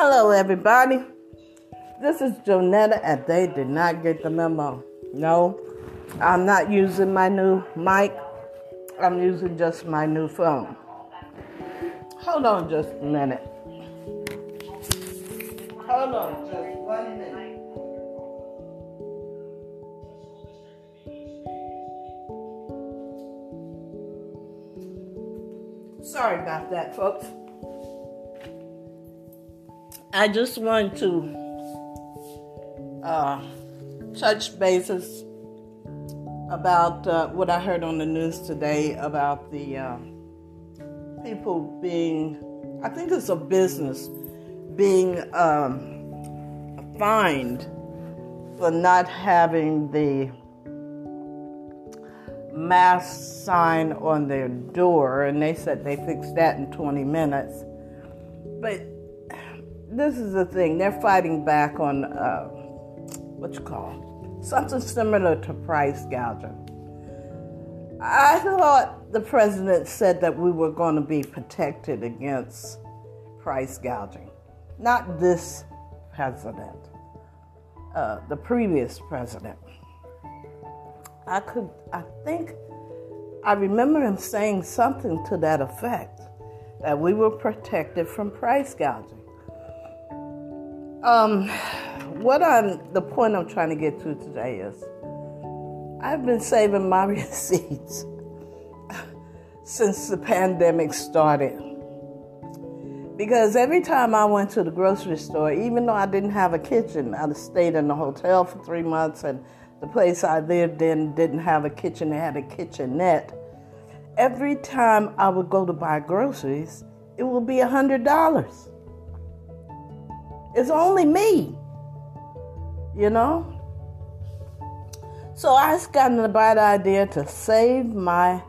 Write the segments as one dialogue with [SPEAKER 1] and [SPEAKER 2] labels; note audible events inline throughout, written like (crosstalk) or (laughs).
[SPEAKER 1] Hello, everybody. This is Jonetta, and they did not get the memo. No, I'm not using my new mic. I'm using just my new phone. Hold on just a minute. Hold on just one minute. Sorry about that, folks. I just want to uh, touch bases about uh, what I heard on the news today about the uh, people being, I think it's a business, being um, fined for not having the mask sign on their door, and they said they fixed that in 20 minutes. But this is the thing they're fighting back on uh, what you call something similar to price gouging. I thought the president said that we were going to be protected against price gouging. Not this president, uh, the previous president. I could, I think, I remember him saying something to that effect that we were protected from price gouging. Um, what I'm the point I'm trying to get to today is I've been saving my (laughs) receipts since the pandemic started. Because every time I went to the grocery store, even though I didn't have a kitchen, I stayed in the hotel for three months, and the place I lived in didn't have a kitchen, it had a kitchenette. Every time I would go to buy groceries, it would be a hundred dollars. It's only me, you know? So I just got the bright idea to save my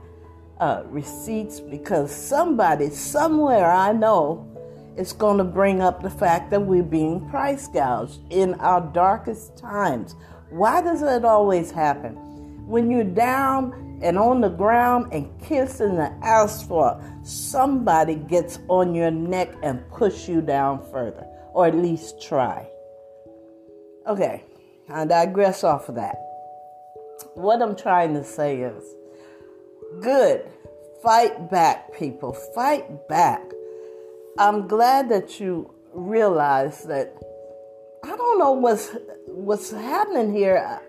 [SPEAKER 1] uh, receipts because somebody somewhere I know is going to bring up the fact that we're being price gouged in our darkest times. Why does it always happen? When you're down and on the ground and kissing the asphalt, somebody gets on your neck and push you down further or at least try. Okay, I digress off of that. What I'm trying to say is good. Fight back, people. Fight back. I'm glad that you realize that I don't know what's what's happening here.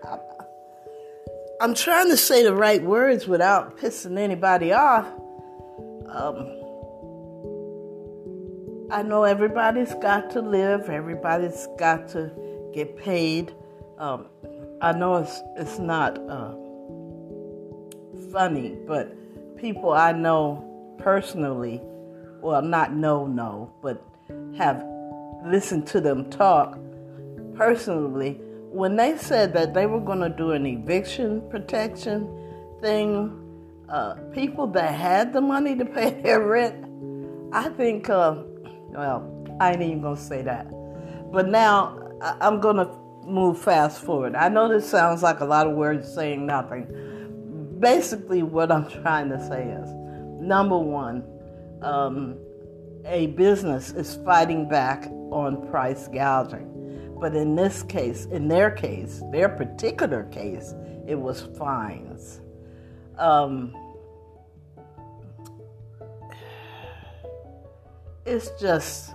[SPEAKER 1] I, am trying to say the right words without pissing anybody off. Um, I know everybody's got to live, everybody's got to get paid. Um, I know it's it's not uh, funny, but people I know personally, well, not know know, but have listened to them talk personally. When they said that they were going to do an eviction protection thing, uh, people that had the money to pay (laughs) their rent, I think. Uh, well, I ain't even gonna say that. But now I'm gonna move fast forward. I know this sounds like a lot of words saying nothing. Basically, what I'm (laughs) trying to say is number one, um, a business is fighting back on price gouging. But in this case, in their case, their particular case, it was fines. Um, it's just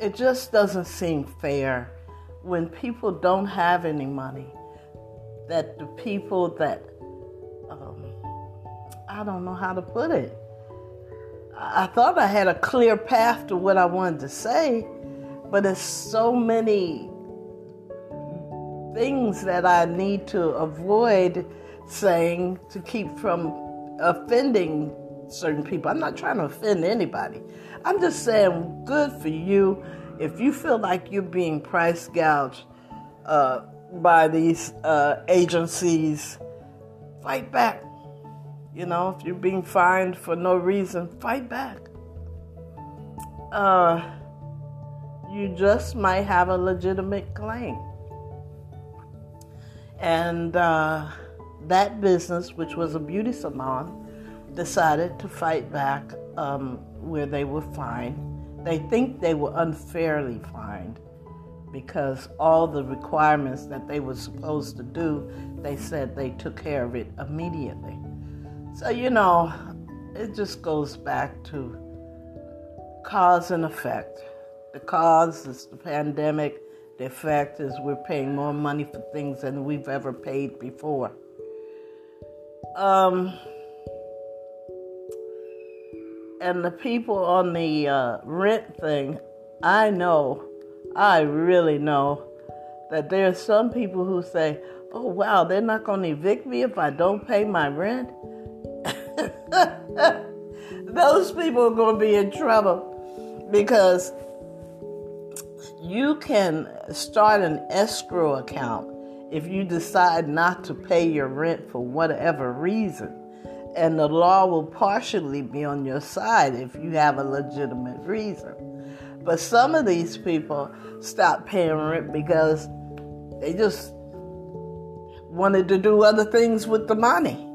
[SPEAKER 1] it just doesn't seem fair when people don't have any money that the people that um, I don't know how to put it. I thought I had a clear path to what I wanted to say, but there's so many things that I need to avoid saying to keep from offending certain people. I'm not trying to offend anybody. I'm just saying, good for you. If you feel like you're being price gouged uh, by these uh, agencies, fight back. You know, if you're being fined for no reason, fight back. Uh, you just might have a legitimate claim. And uh, that business, which was a beauty salon, decided to fight back um, where they were fined they think they were unfairly fined because all the requirements that they were supposed to do, they said they took care of it immediately. So, you know, it just goes back to cause and effect. The cause is the pandemic, the effect is we're paying more money for things than we've ever paid before. Um, and the people on the uh, rent thing, I know, I really know that there are some people who say, oh, wow, they're not going to evict me if I don't pay my rent. (laughs) Those people are going to be in trouble because you can start an escrow account if you decide not to pay your rent for whatever reason. And the law will partially be on your side if you have a legitimate reason. But some of these people stop paying rent because they just wanted to do other things with the money.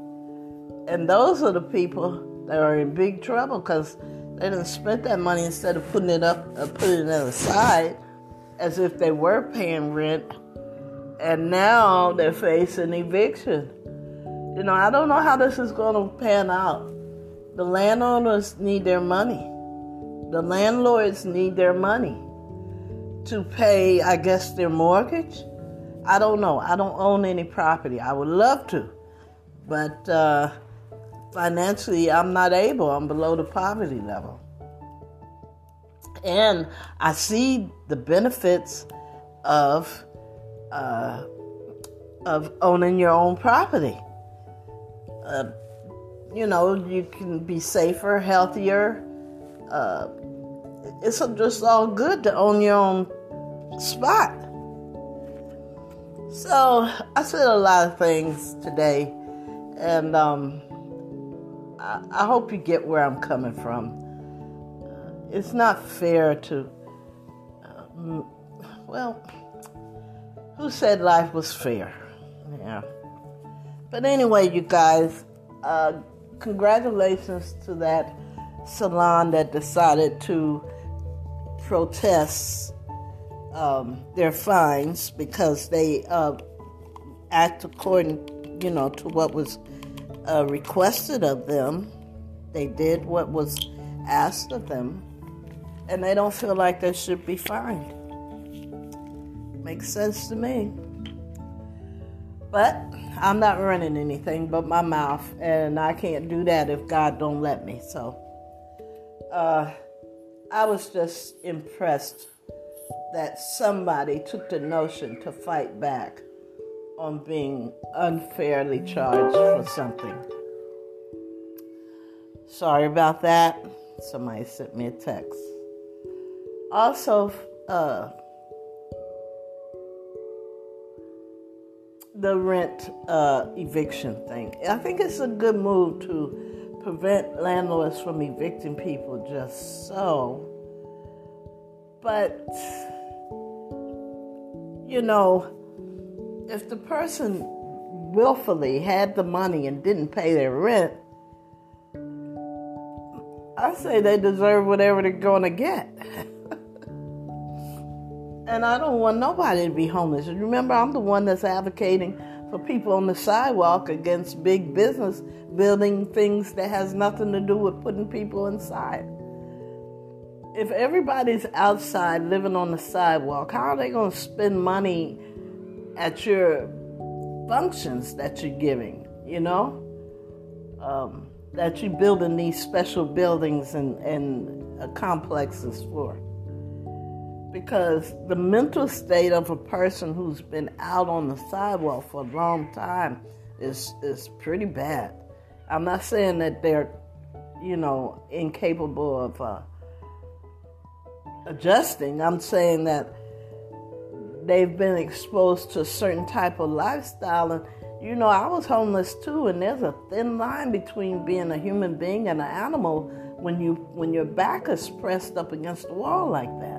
[SPEAKER 1] And those are the people that are in big trouble because they didn't spend that money instead of putting it up, uh, putting it aside as if they were paying rent, and now they're facing eviction. You know, I don't know how this is going to pan out. The landowners need their money. The landlords need their money to pay, I guess, their mortgage. I don't know. I don't own any property. I would love to, but uh, financially, I'm not able. I'm below the poverty level. And I see the benefits of uh, of owning your own property. Uh, you know, you can be safer, healthier. Uh, it's just all good to own your own spot. So I said a lot of things today, and um, I, I hope you get where I'm coming from it's not fair to, uh, well, who said life was fair? Yeah. But anyway, you guys, uh, congratulations to that salon that decided to protest um, their fines because they uh, act according, you know, to what was uh, requested of them. They did what was asked of them and they don't feel like they should be fined. Makes sense to me. But I'm not running anything but my mouth, and I can't do that if God don't let me. So uh, I was just impressed that somebody took the notion to fight back on being unfairly charged for something. Sorry about that. Somebody sent me a text also uh, the rent uh, eviction thing. I think it's a good move to prevent landlords from evicting people just so. But, you know, if the person willfully had the money and didn't pay their rent, I say they deserve whatever they're going to get. (laughs) And I don't want nobody to be homeless. Remember, I'm the one that's advocating for people on the sidewalk against big business building things that has nothing to do with putting people inside. If everybody's outside living on the sidewalk, how are they going to spend money at your functions that you're giving? You know, um, that you're building these special buildings and, and uh, complexes for because the mental state of a person who's been out on the sidewalk for a long time is is pretty bad. I'm not saying that they're, you know, incapable of uh, adjusting. I'm saying that they've been exposed to a certain type of lifestyle and you know, I was homeless too, and there's a thin line between being a human being and an animal when you when your back is pressed up against the wall like that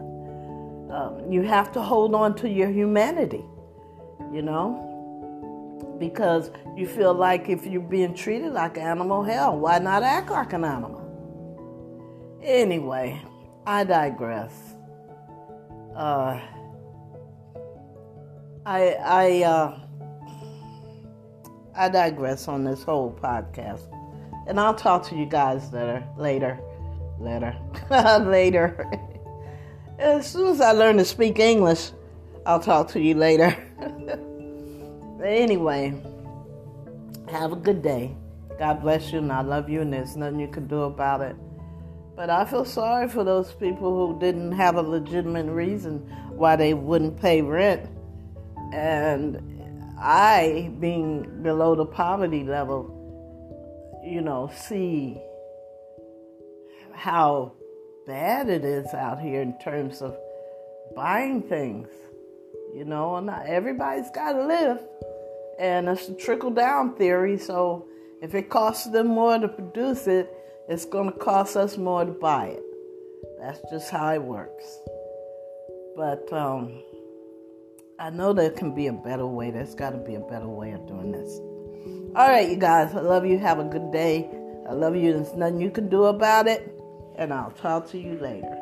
[SPEAKER 1] um, you have to hold on to your humanity, you know, because you feel like if you're being treated like an animal, hell, why not act like an animal? Anyway, I digress. Uh, I I uh, I digress on this whole podcast, and I'll talk to you guys later, later, later, (laughs) later. As soon as I learn to speak English, I'll talk to you later. (laughs) anyway, have a good day. God bless you, and I love you, and there's nothing you can do about it. But I feel sorry for those people who didn't have a legitimate reason why they wouldn't pay rent. And I, being below the poverty level, you know, see how bad it is out here in terms of buying things. You know, not everybody's got to live. And it's a trickle down theory. So if it costs them more to produce it, it's going to cost us more to buy it. That's just how it works. But um, I know there can be a better way. There's got to be a better way of doing this. All right, you guys. I love you. Have a good day. I love you. There's nothing you can do about it. And I'll talk to you later.